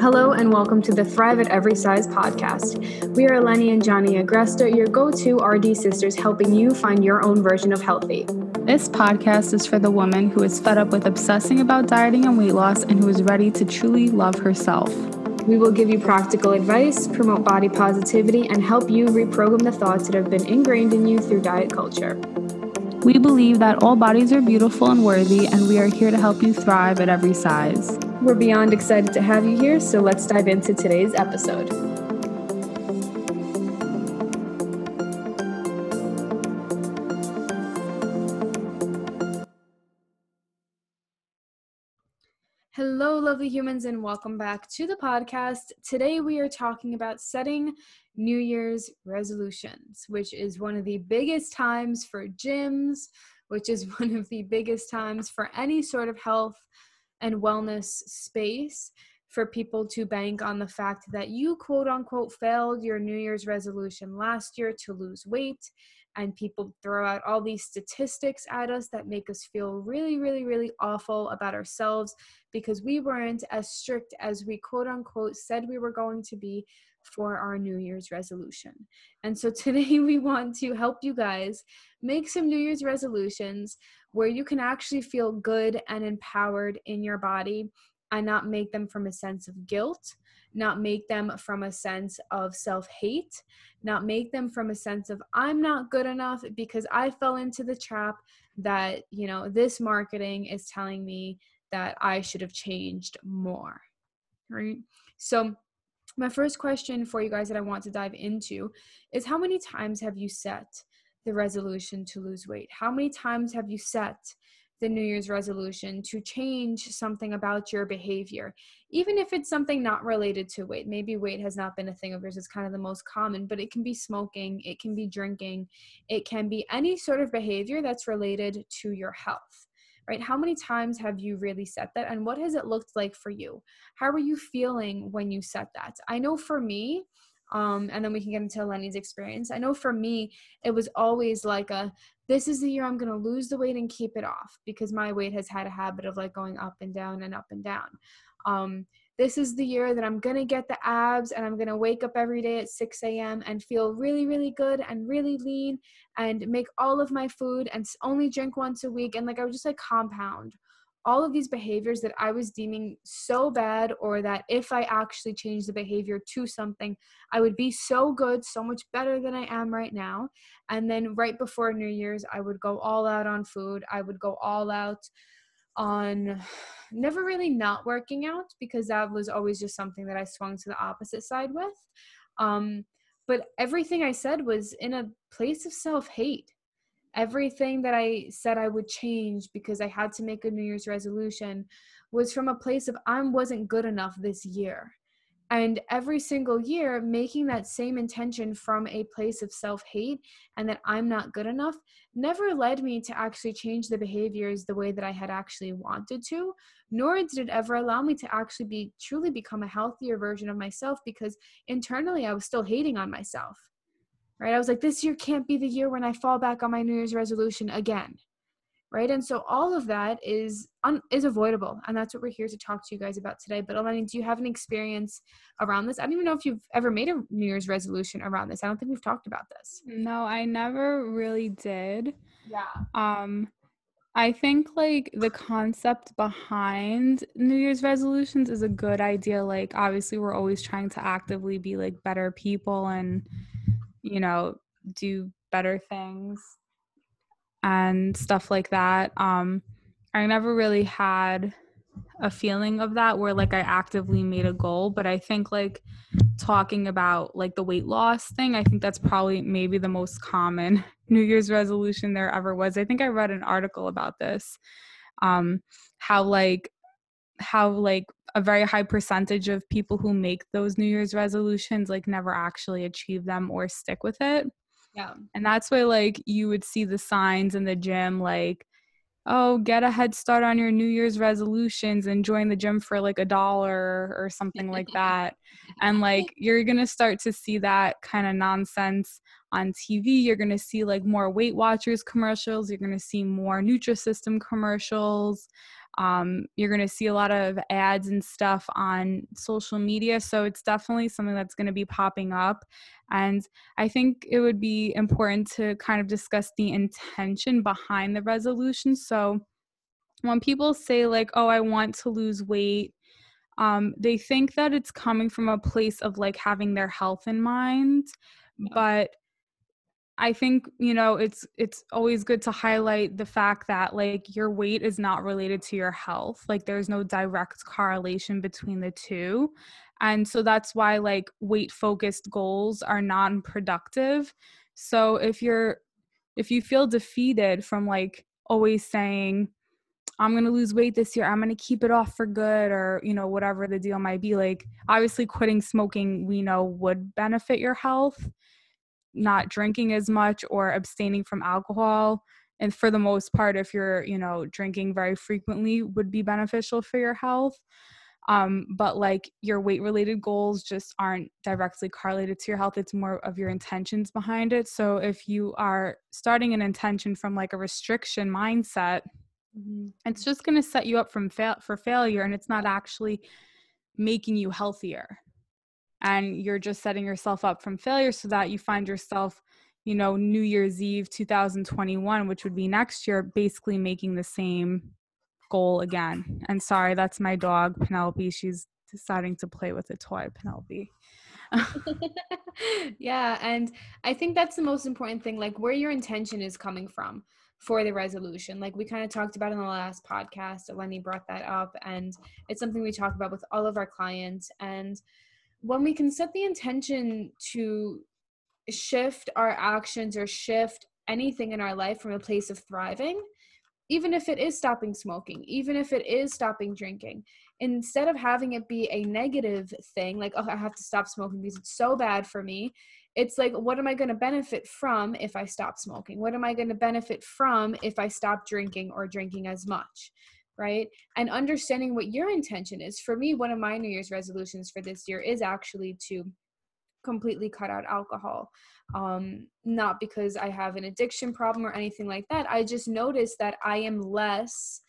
Hello and welcome to the Thrive at Every Size podcast. We are Lenny and Johnny Agresta, your go to RD sisters, helping you find your own version of healthy. This podcast is for the woman who is fed up with obsessing about dieting and weight loss and who is ready to truly love herself. We will give you practical advice, promote body positivity, and help you reprogram the thoughts that have been ingrained in you through diet culture. We believe that all bodies are beautiful and worthy, and we are here to help you thrive at every size. We're beyond excited to have you here, so let's dive into today's episode. Hello, lovely humans, and welcome back to the podcast. Today, we are talking about setting New Year's resolutions, which is one of the biggest times for gyms, which is one of the biggest times for any sort of health and wellness space for people to bank on the fact that you quote unquote failed your New Year's resolution last year to lose weight. And people throw out all these statistics at us that make us feel really, really, really awful about ourselves because we weren't as strict as we quote unquote said we were going to be for our New Year's resolution. And so today we want to help you guys make some New Year's resolutions where you can actually feel good and empowered in your body and not make them from a sense of guilt, not make them from a sense of self hate, not make them from a sense of I'm not good enough because I fell into the trap that, you know, this marketing is telling me that I should have changed more. Right? So, my first question for you guys that I want to dive into is how many times have you set the resolution to lose weight? How many times have you set the New Year's resolution to change something about your behavior, even if it's something not related to weight. Maybe weight has not been a thing of yours, it's kind of the most common, but it can be smoking, it can be drinking, it can be any sort of behavior that's related to your health. Right? How many times have you really set that? And what has it looked like for you? How are you feeling when you set that? I know for me, um, and then we can get into Lenny's experience. I know for me, it was always like a this is the year I'm going to lose the weight and keep it off because my weight has had a habit of like going up and down and up and down. Um, this is the year that I'm to get the abs and I'm to wake up every day at 6 a.m. and feel really, really good and really lean and make all of my food and only drink once a week. And like I would just like compound all of these behaviors that I was deeming so bad, or that if I actually changed the behavior to something, I would be so good, so much better than I am right now. And then right before New Year's, I would go all out on food. I would go all out on never really not working out because that was always just something that I swung to the opposite side with. Um, but everything I said was in a place of self hate everything that I said I would change because I had to make a New Year's resolution was from a place of I wasn't good enough this year. And every single year, making that same intention from a place of self hate and that I'm not good enough never led me to actually change the behaviors the way that I had actually wanted to, nor did it ever allow me to actually be truly become a healthier version of myself because internally I was still hating on myself right? I was like, this year can't be the year when I fall back on my New Year's resolution again, right? And so all of that is un- is avoidable, and that's what we're here to talk to you guys about today. But Eleni, do you have an experience around this? I don't even know if you've ever made a New Year's resolution around this. I don't think we've talked about this. No, I never really did. Yeah. Um. I think like the concept behind New Year's resolutions is a good idea. Like, obviously, we're always trying to actively be like better people and you know, do better things and stuff like that. Um, I never really had a feeling of that where like I actively made a goal, but I think like talking about like the weight loss thing, I think that's probably maybe the most common New Year's resolution there ever was. I think I read an article about this. Um, how like how like a very high percentage of people who make those New Year's resolutions like never actually achieve them or stick with it. Yeah. And that's why like you would see the signs in the gym like oh, get a head start on your New Year's resolutions and join the gym for like a dollar or something like that. And like you're going to start to see that kind of nonsense on TV. You're going to see like more Weight Watchers commercials. You're going to see more Nutrisystem commercials Um, you're going to see a lot of ads and stuff on social media. So it's definitely something that's going to be popping up. And I think it would be important to kind of discuss the intention behind the resolution. So when people say, like, oh, I want to lose weight, um, they think that it's coming from a place of like having their health in mind. But I think, you know, it's it's always good to highlight the fact that like your weight is not related to your health. Like there's no direct correlation between the two. And so that's why like weight focused goals are non-productive. So if you're if you feel defeated from like always saying I'm going to lose weight this year. I'm going to keep it off for good or, you know, whatever the deal might be. Like, obviously, quitting smoking, we know would benefit your health not drinking as much or abstaining from alcohol. And for the most part if you're you know drinking very frequently would be beneficial for your health. Um, but like your weight related goals just aren't directly correlated to your health. It's more of your intentions behind it. So if you are starting an intention from like a restriction mindset mm-hmm. it's just going to set you up from fail for failure and it's not actually making you healthier and you're just setting yourself up from failure so that you find yourself you know new year's eve 2021 which would be next year basically making the same goal again. And sorry that's my dog penelope. She's deciding to play with a toy penelope. Yeah and i think that's the most important thing like where your intention is coming from for the resolution. Like we kind of talked about in the last podcast lenny brought that up and it's something we talk about with all of our clients and when we can set the intention to shift our actions or shift anything in our life from a place of thriving, even if it is stopping smoking, even if it is stopping drinking, instead of having it be a negative thing, like, oh, I have to stop smoking because it's so bad for me, it's like, what am I going to benefit from if I stop smoking? What am I going to benefit from if I stop drinking or drinking as much? Right? And understanding what your intention is. For me, one of my New Year's resolutions for this year is actually to completely cut out alcohol. Um, not because I have an addiction problem or anything like that. I just noticed that I am less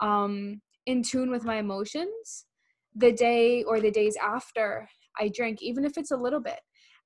um, in tune with my emotions the day or the days after I drink, even if it's a little bit.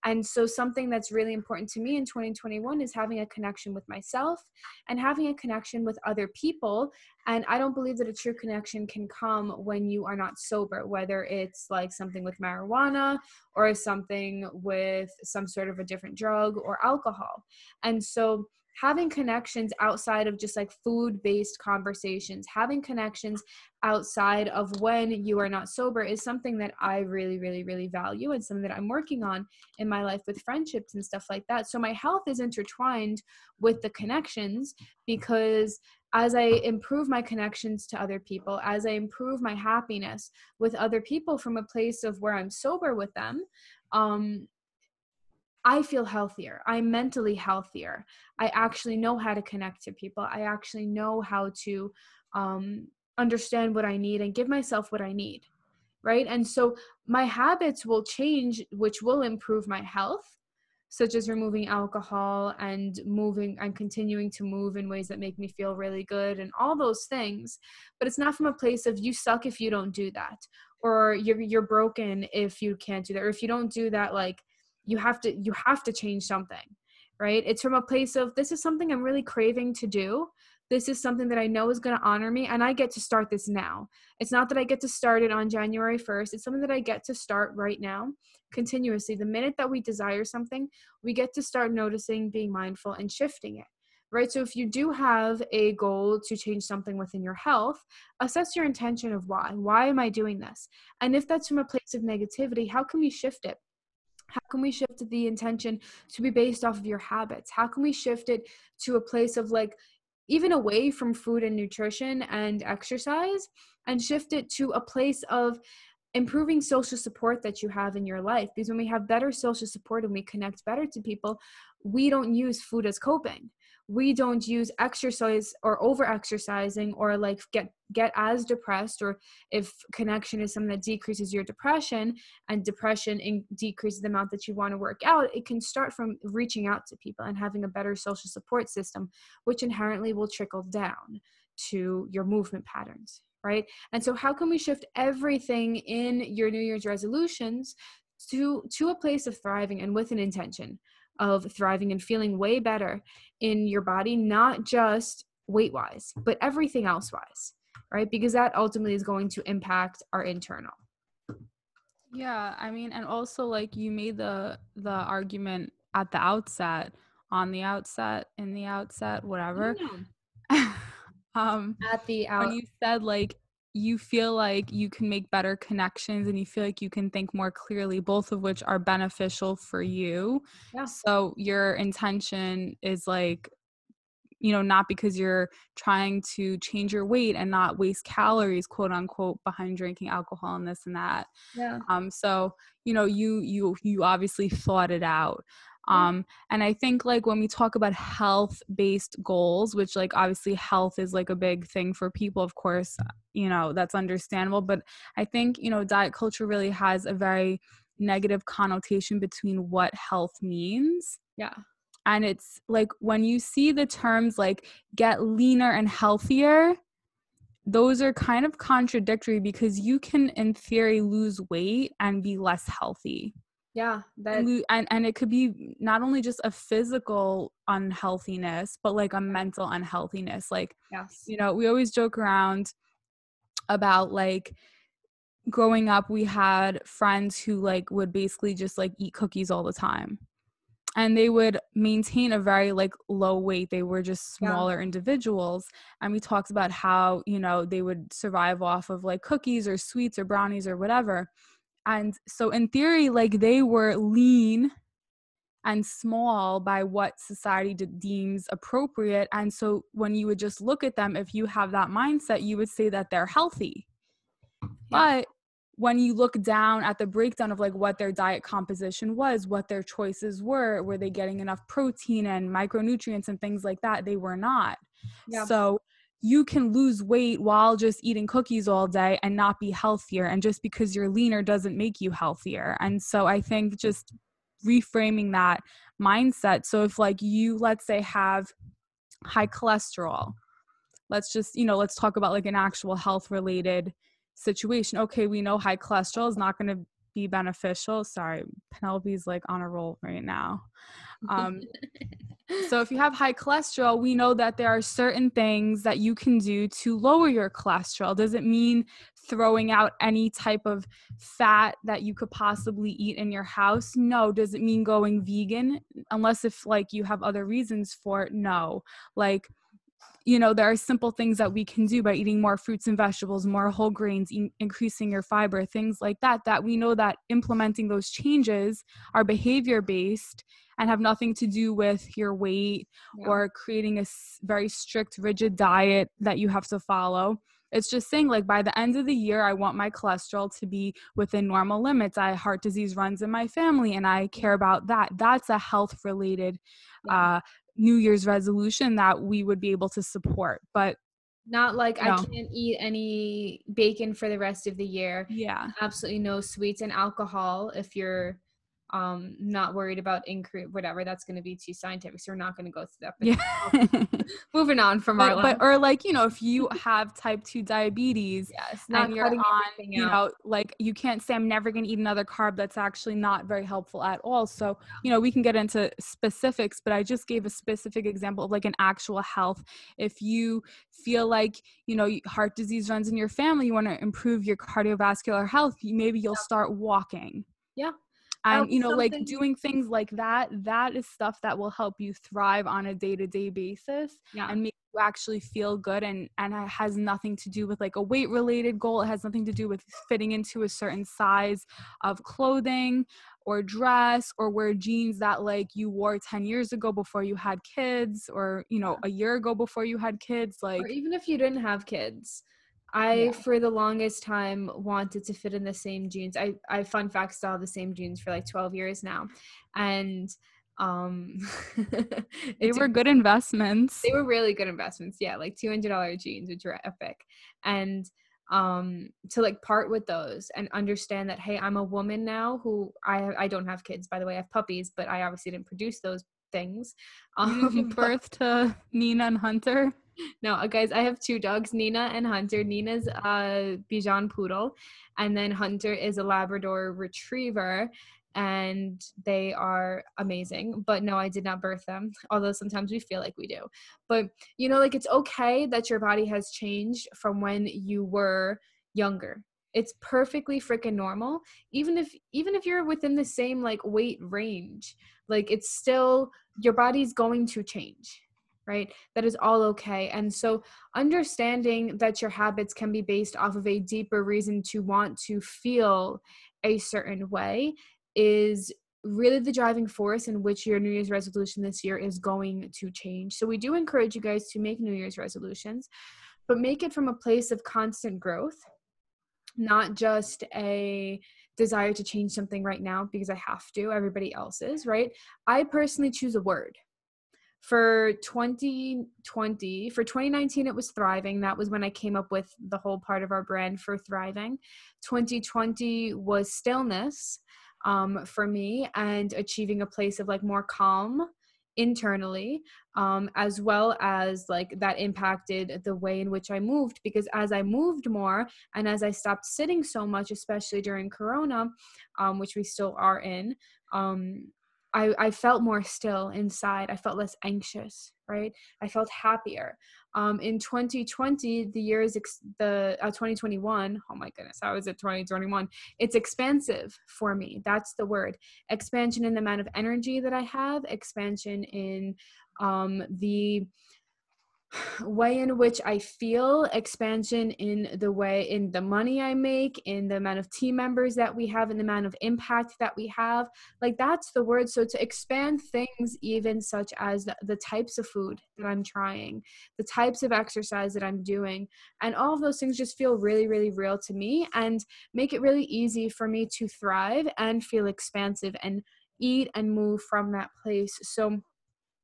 And so, something that's really important to me in 2021 is having a connection with myself and having a connection with other people. And I don't believe that a true connection can come when you are not sober, whether it's like something with marijuana or something with some sort of a different drug or alcohol. And so, having connections outside of just like food based conversations, having connections outside of when you are not sober is something that I really, really, really value and something that I'm working on in my life with friendships and stuff like that. So my health is intertwined with the connections because as I improve my connections to other people, as I improve my happiness with other people from a place of where I'm sober with them, um, I feel healthier. I'm mentally healthier. I actually know how to connect to people. I actually know how to um, understand what I need and give myself what I need. Right. And so my habits will change, which will improve my health, such as removing alcohol and moving and continuing to move in ways that make me feel really good and all those things. But it's not from a place of you suck if you don't do that or you're you're broken if you can't do that or if you don't do that like you have to you have to change something right? It's from a place of this is something i'm really craving to do. This is something that i know is going to honor me and i get to start this now. It's not that i get to start it on january 1st it's something that i get to start right now continuously. The minute that we desire something we get to start noticing being mindful and shifting it right? So if you do have a goal to change something within your health assess your intention of why. Why am i doing this? And if that's from a place of negativity how can we shift it how can we shift the intention to be based off of your habits? How can we shift it to a place of like even away from food and nutrition and exercise and shift it to a place of improving social support that you have in your life because when we have better social support and we connect better to people we don't use food as coping we don't use exercise or over exercising or like get get as depressed or if connection is something that decreases your depression and depression in, decreases the amount that you want to work out it can start from reaching out to people and having a better social support system which inherently will trickle down to your movement patterns right? And so how can we shift everything in your New Year's resolutions to to a place of thriving and with an intention of thriving and feeling way better in your body, not just weight wise, but everything else wise, right? Because that ultimately is going to impact our internal. Yeah, I mean, and also like you made the the argument at the outset, on the outset, in the outset, whatever. um at the out when you said like you feel like you can make better connections and you feel like you can think more clearly, both of which are beneficial for you. Yeah. So your intention is like, you know, not because you're trying to change your weight and not waste calories, quote unquote, behind drinking alcohol and this and that. Yeah. Um, so you know, you you you obviously thought it out. Um, and I think like when we talk about health based goals, which like obviously health is like a big thing for people, of course, you know, that's understandable. But I think, you know, diet culture really has a very negative connotation between what health means. Yeah. And it's like when you see the terms like get leaner and healthier, those are kind of contradictory because you can, in theory, lose weight and be less healthy yeah that and, and and it could be not only just a physical unhealthiness but like a mental unhealthiness. Like yes. you know we always joke around about like growing up we had friends who like would basically just like eat cookies all the time. And they would maintain a very like low weight. They were just smaller yeah. individuals. And we talked about how you know they would survive off of like cookies or sweets or brownies or whatever and so, in theory, like they were lean and small by what society de- deems appropriate. And so, when you would just look at them, if you have that mindset, you would say that they're healthy. Yeah. But when you look down at the breakdown of like what their diet composition was, what their choices were, were they getting enough protein and micronutrients and things like that? They were not. Yeah. So you can lose weight while just eating cookies all day and not be healthier. And just because you're leaner doesn't make you healthier. And so I think just reframing that mindset. So if like you, let's say, have high cholesterol, let's just, you know, let's talk about like an actual health related situation. Okay, we know high cholesterol is not going to be beneficial. Sorry, Penelope's like on a roll right now. Um, so if you have high cholesterol, we know that there are certain things that you can do to lower your cholesterol. Does it mean throwing out any type of fat that you could possibly eat in your house? No. Does it mean going vegan? Unless if like you have other reasons for it, no. Like you know there are simple things that we can do by eating more fruits and vegetables more whole grains in- increasing your fiber things like that that we know that implementing those changes are behavior based and have nothing to do with your weight yeah. or creating a very strict rigid diet that you have to follow. It's just saying like by the end of the year i want my cholesterol to be within normal limits. I heart disease runs in my family and i care about that. That's a health related uh, new year's resolution that we would be able to support but not like no. I can't eat any bacon for the rest of the year. Yeah. Absolutely no sweets and alcohol if you're um not worried about increase whatever that's going to be too scientific so we're not going to go through that yeah. moving on from but, our but or like you know if you have type 2 diabetes yes and you're on you out. know like you can't say i'm never going to eat another carb that's actually not very helpful at all. So you know we can get into specifics but i just gave a specific example of like an actual health. If you feel like you know heart disease runs in your family you want to improve your cardiovascular health maybe you'll start walking. Yeah and you know like doing things like that that is stuff that will help you thrive on a day-to-day basis yeah. and make you actually feel good and and it has nothing to do with like a weight related goal. It has nothing to do with fitting into a certain size of clothing or dress or wear jeans that like you wore 10 years ago before you had kids or you know a year ago before you had kids like or even if you didn't have kids I yeah. for the longest time wanted to fit in the same jeans. I I fun fact saw the same jeans for like 12 years now. And um they were good investments. They were really good investments. Yeah, like $200 jeans which were epic. And um to like part with those and understand that hey, I'm a woman now who I I don't have kids by the way. I have puppies, but I obviously didn't produce those things. Um, birth to Nina and Hunter. No, uh, guys, I have two dogs, Nina and Hunter. Nina's a Bichon poodle, and then Hunter is a Labrador retriever and they are amazing. But no, I did not birth them, although sometimes we feel like we do. But you know, like it's okay that your body has changed from when you were younger. It's perfectly freaking normal. Even if even if you're within the same like weight range, like it's still your body's going to change right? That is all okay. And so, understanding that your habits can be based off of a deeper reason to want to feel a certain way is really the driving force in which your New Year's resolution this year is going to change. So, we do encourage you guys to make New Year's resolutions, but make it from a place of constant growth, not just a desire to change something right now because I have to, everybody else is, right? I personally choose a word. For 2020, for 2019, it was thriving. That was when I came up with the whole part of our brand for thriving. 2020 was stillness um, for me and achieving a place of like more calm internally um, as well as like that impacted the way in which i moved because as i moved more and as i stopped sitting so much especially during corona um, which we still are in um, I, I felt more still inside. I felt less anxious, right? I felt happier. Um, in 2020, the year is ex- the uh, 2021. Oh my goodness, how is it 2021? It's expansive for me. That's the word. Expansion in the amount of energy that I have. Expansion in um, the way in which I feel, expansion in the way in the money I make, in the amount of team members that we have, in the amount of impact that we have. Like that's the word. So to expand things, even such as the, types of food that I'm trying, the types of exercise that I'm doing, and all of those things just feel really, really real to me and make it really easy for me to thrive and feel expansive and eat and move from that place. So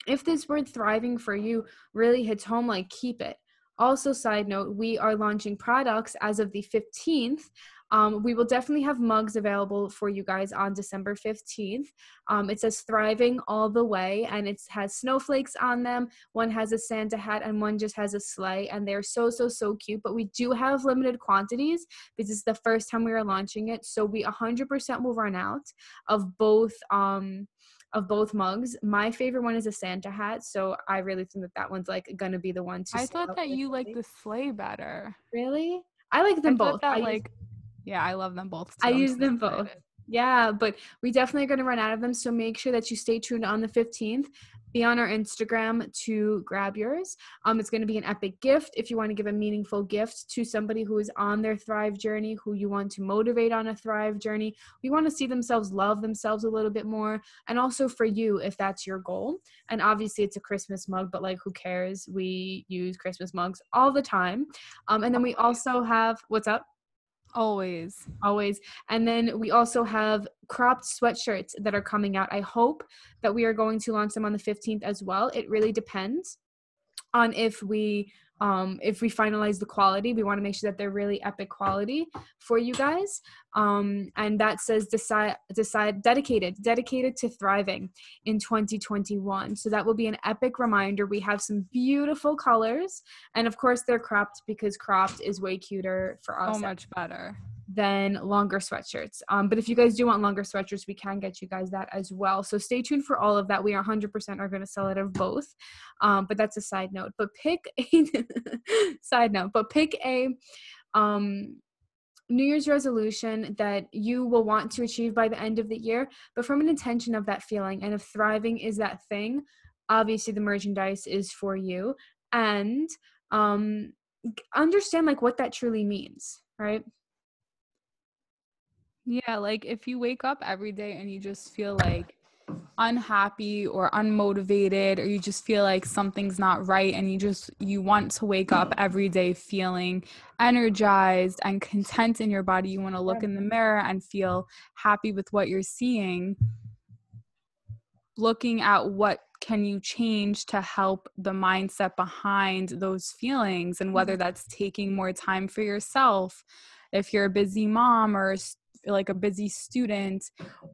if this word thriving for you really hits home, like keep it. Also, side note, we are launching products as of the 15th. Um, we will definitely have mugs available for you guys on December 15th. Um, it says thriving all the way and it has snowflakes on them. One has a Santa hat and one just has a sleigh. And they're so, so, so cute. But we do have limited quantities because it's the first time we are launching it. So we 100% will run out of both. Um, of both mugs. My favorite one is a Santa hat, so I really think that that one's like gonna be the one to. I thought that you like the sleigh better. Really? I like them I both. That, I like, yeah, I love them both. Too. I I'm use so them excited. both. Yeah, but we definitely are going to run out of them. So make sure that you stay tuned on the 15th be on our Instagram to grab yours. Um, it's going to be an epic gift if you want to give a meaningful gift to somebody who is on their Thrive journey, who you want to motivate on a Thrive journey. We want to see themselves love themselves a little bit more. And also for you, if that's your goal. And obviously, it's a Christmas mug, but like, who cares? We use Christmas mugs all the time. Um, and then we also have, what's up? Always. Always. And then we also have cropped sweatshirts that are coming out. I hope that we are going to launch them on the 15th as well. It really depends on if we um, if we finalize the quality we want to make sure that they're really epic quality for you guys. Um, and that says decide decide dedicated dedicated to thriving in 2021 so that will be an epic reminder. We have some beautiful colors. And of course they're cropped because cropped is way cuter for us. So much better than longer sweatshirts. Um, but if you guys do want longer sweatshirts, we can get you guys that as well. So stay tuned for all of that. We are 100% are going to sell it of both. Um, but that's a side note. But pick a side note. But pick a um, New Year's resolution that you will want to achieve by the end of the year, but from an intention of that feeling. And if thriving is that thing, obviously the merchandise is for you. And um, understand like what that truly means, right? Yeah, like if you wake up every day and you just feel like unhappy or unmotivated or you just feel like something's not right and you just you want to wake up every day feeling energized and content in your body, you want to look in the mirror and feel happy with what you're seeing. Looking at what can you change to help the mindset behind those feelings and whether mm-hmm. that's taking more time for yourself if you're a busy mom or like a busy student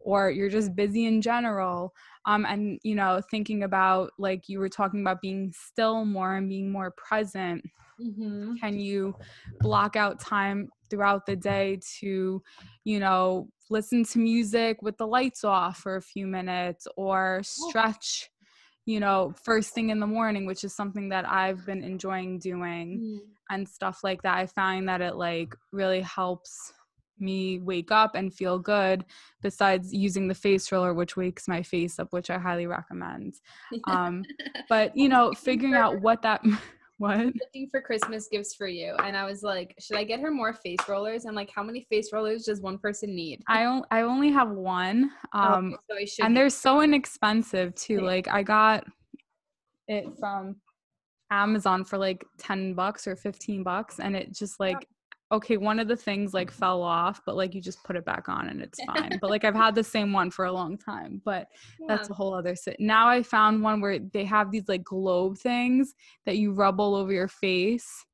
or you're just busy in general um and you know thinking about like you were talking about being still more and being more present mm-hmm. can you block out time throughout the day to you know listen to music with the lights off for a few minutes or stretch you know first thing in the morning which is something that i've been enjoying doing mm. and stuff like that i find that it like really helps me wake up and feel good besides using the face roller which wakes my face up which i highly recommend. Um but you know figuring out what that what? Looking for christmas gifts for you and i was like should i get her more face rollers? I'm like how many face rollers does one person need? I, on- I only have one um oh, so and they're so inexpensive too like i got it from amazon for like 10 bucks or 15 bucks and it just like okay, one of the things like fell off, but like you just put it back on and it's fine. but like I've had the same one for a long time, but yeah. that's a whole other sit. Now I found one where they have these like globe things that you rub all over your face.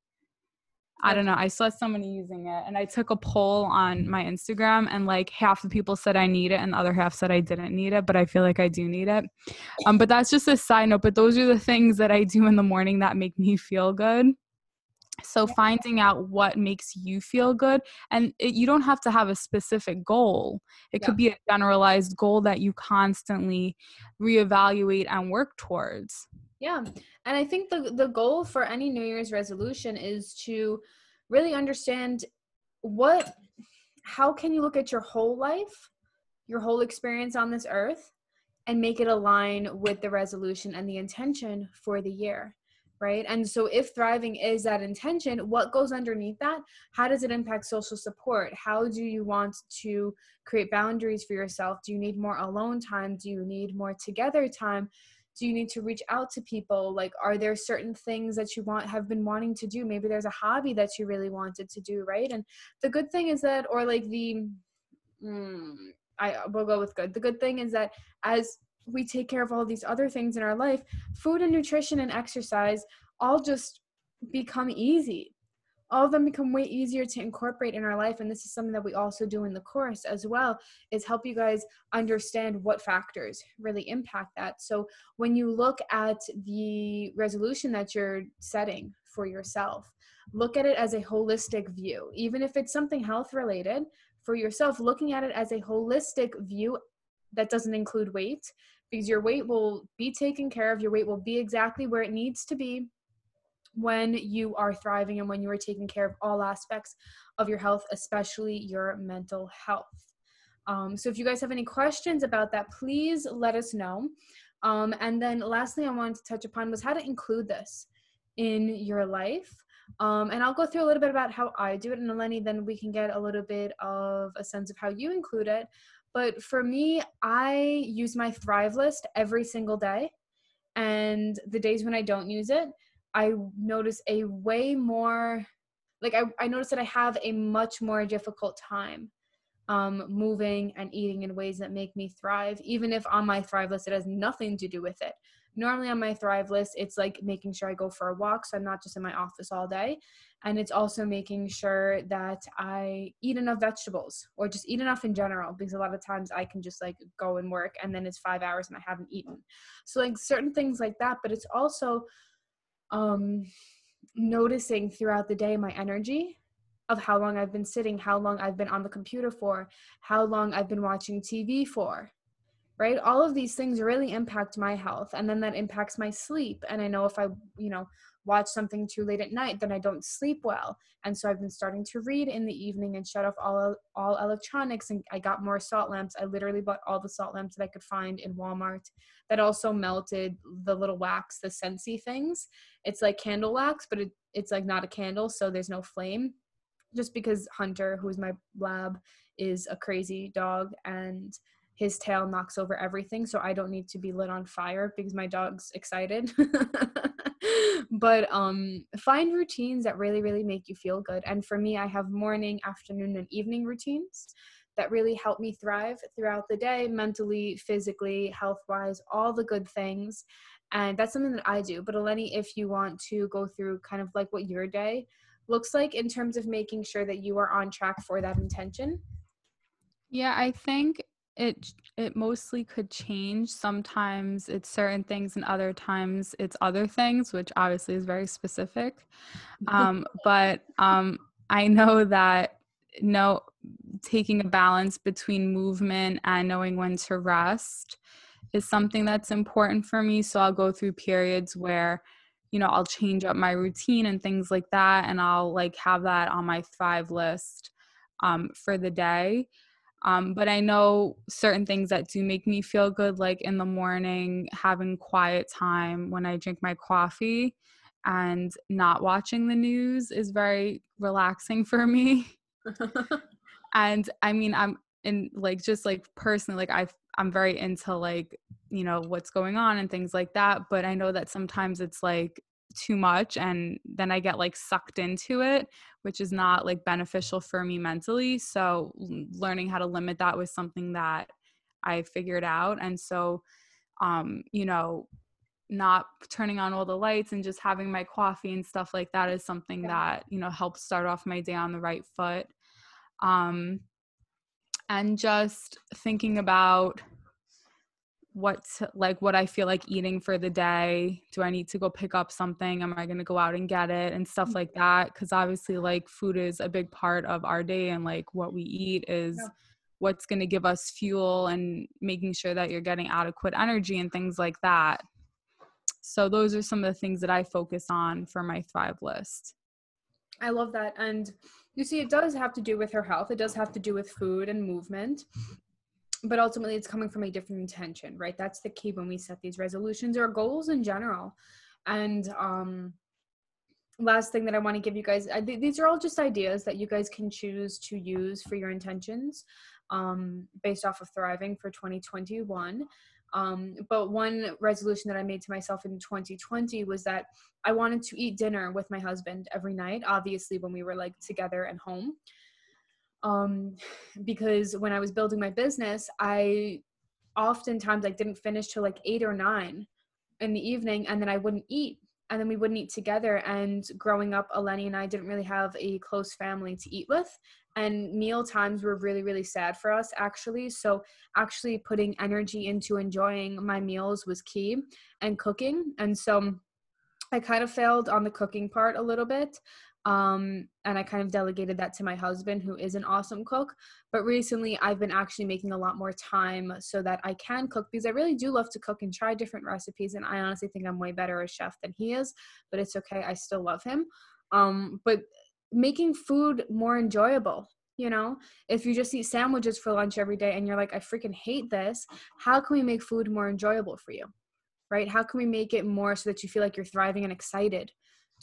I don't know. I saw somebody using it and I took a poll on my Instagram and like half the people said I need it and the other half said I didn't need it, but I feel like I do need it. Um, but that's just a side note. But those are the things that I do in the morning that make me feel good. So finding out what makes you feel good, and it, you don't have to have a specific goal. It yeah. could be a generalized goal that you constantly reevaluate and work towards. Yeah, and I think the the goal for any New Year's resolution is to really understand what, how can you look at your whole life, your whole experience on this earth, and make it align with the resolution and the intention for the year right? And so if thriving is that intention, what goes underneath that? How does it impact social support? How do you want to create boundaries for yourself? Do you need more alone time? Do you need more together time? do you need to reach out to people like are there certain things that you want have been wanting to do maybe there's a hobby that you really wanted to do right and the good thing is that or like the mm, i will go with good the good thing is that as we take care of all these other things in our life, food and nutrition and exercise all just become easy. All of them become way easier to incorporate in our life. And this is something that we also do in the course as well, is help you guys understand what factors really impact that. So when you look at the resolution that you're setting for yourself, look at it as a holistic view. Even if it's something health related, for yourself, looking at it as a holistic view that doesn't include weight because your weight will be taken care of. Your weight will be exactly where it needs to be when you are thriving and when you are taking care of all aspects of your health, especially your mental health. Um, so if you guys have any questions about that, please let us know. Um, and then lastly, I wanted to touch upon was how to include this in your life. Um, and I'll go through a little bit about how I do it, and Eleni, then we can get a little bit of a sense of how you include it. But for me, I use my Thrive list every single day. And the days when I don't use it, I notice a way more, like, I, I notice that I have a much more difficult time um, moving and eating in ways that make me thrive, even if on my Thrive list it has nothing to do with it normally on my thrive list it's like making sure i go for a walk so i'm not just in my office all day. And it's also making sure that i eat enough vegetables or just eat enough in general because a lot of times i can just like go and work and then it's five hours and i haven't eaten. So like certain things like that but it's also um noticing throughout the day my energy of how long I've been sitting, how long I've been on the computer for, how long I've been watching TV for right? All of these things really impact my health and then that impacts my sleep and i know if i you know watch something too late at night then i don't sleep well. And so i've been starting to read in the evening and shut off all all electronics and i got more salt lamps. I literally bought all the salt lamps that i could find in walmart that also melted the little wax the scentsy things. It's like candle wax but it, it's like not a candle so there's no flame just because hunter who is my lab is a crazy dog and his tail knocks over everything so i don't need to be lit on fire because my dog's excited. But um find routines that really really make you feel good. And for me i have morning afternoon and evening routines that really help me thrive throughout the day mentally physically health wise all the good things. And that's something that i do. But eleni if you want to go through kind of like what your day looks like in terms of making sure that you are on track for that intention. Yeah, I think it it mostly could change. Sometimes it's certain things and other times it's other things, which obviously is very specific. Um, but um, I know that no taking a balance between movement and knowing when to rest is something that's important for me. So I'll go through periods where, you know, I'll change up my routine and things like that. And I'll like have that on my Thrive list um, for the day. Um, but I know certain things that do make me feel good, like in the morning, having quiet time when I drink my coffee and not watching the news is very relaxing for me. and I mean, I'm in like just like personally, like I I'm very into like you know what's going on and things like that. But I know that sometimes it's like too much and then I get like sucked into it, which is not like beneficial for me mentally. So learning how to limit that was something that I figured out. And so, um, you know, not turning on all the lights and just having my coffee and stuff like that is something that, you know, helps start off my day on the right foot. Um, and just thinking about what like what I feel like eating for the day. Do I need to go pick up something? Am I going to go out and get it and stuff like mm-hmm. that? Cuz obviously like food is a big part of our day and like what we eat is yeah. what's going to give us fuel and making sure that you're getting adequate energy and things like that. So those are some of the things that I focus on for my thrive list. I love that and you see it does have to do with her health. It does have to do with food and movement but ultimately it's coming from a different intention right? That's the key when we set these resolutions or goals in general. And um last thing that i want to give you guys I, these are all just ideas that you guys can choose to use for your intentions um based off of thriving for 2021 um, but one resolution that I made to myself in 2020 was that I wanted to eat dinner with my husband every night, obviously, when we were like together and home um, because when I was building my business, I oftentimes I didn't finish till like eight or nine in the evening, and then I wouldn't eat, and then we wouldn't eat together. And growing up, Eleni and I didn't really have a close family to eat with, and meal times were really really sad for us actually. So actually putting energy into enjoying my meals was key, and cooking, and so. I kind of failed on the cooking part a little bit um, and I kind of delegated that to my husband, who is an awesome cook. But recently, I've been actually making a lot more time so that I can cook because I really do love to cook and try different recipes. And I honestly think I'm way better a chef than he is, but it's okay. I still love him. Um, but making food more enjoyable. You know, if you just eat sandwiches for lunch every day and you're like, I freaking hate this, how can we make food more enjoyable for you? Right? How can we make it more so that you feel like you're thriving and excited?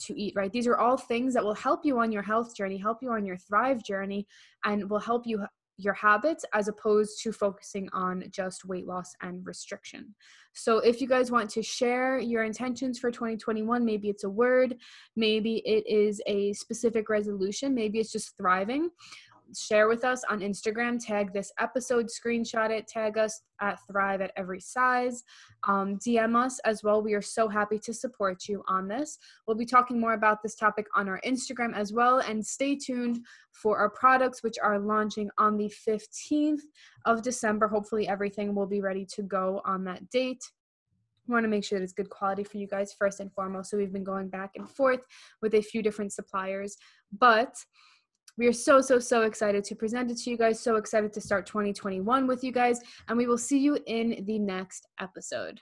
To eat right these are all things that will help you on your health journey help you on your thrive journey and will help you your habits as opposed to focusing on just weight loss and restriction. So, if you guys want to share your intentions for 2021, maybe it's a word, maybe it is a specific resolution, maybe it's just thriving share with us on Instagram, tag this episode, screenshot it, tag us at Thrive at Every Size, um, DM us as well. We are so happy to support you on this. We'll be talking more about this topic on our Instagram as well. And stay tuned for our products, which are launching on the 15th of December. Hopefully, everything will be ready to go on that date. We want to make sure that it's good quality for you guys first and foremost. So we've been going back and forth with a few different suppliers, but we are so, so, so excited to present it to you guys. So excited to start 2021 with you guys. And we will see you in the next episode.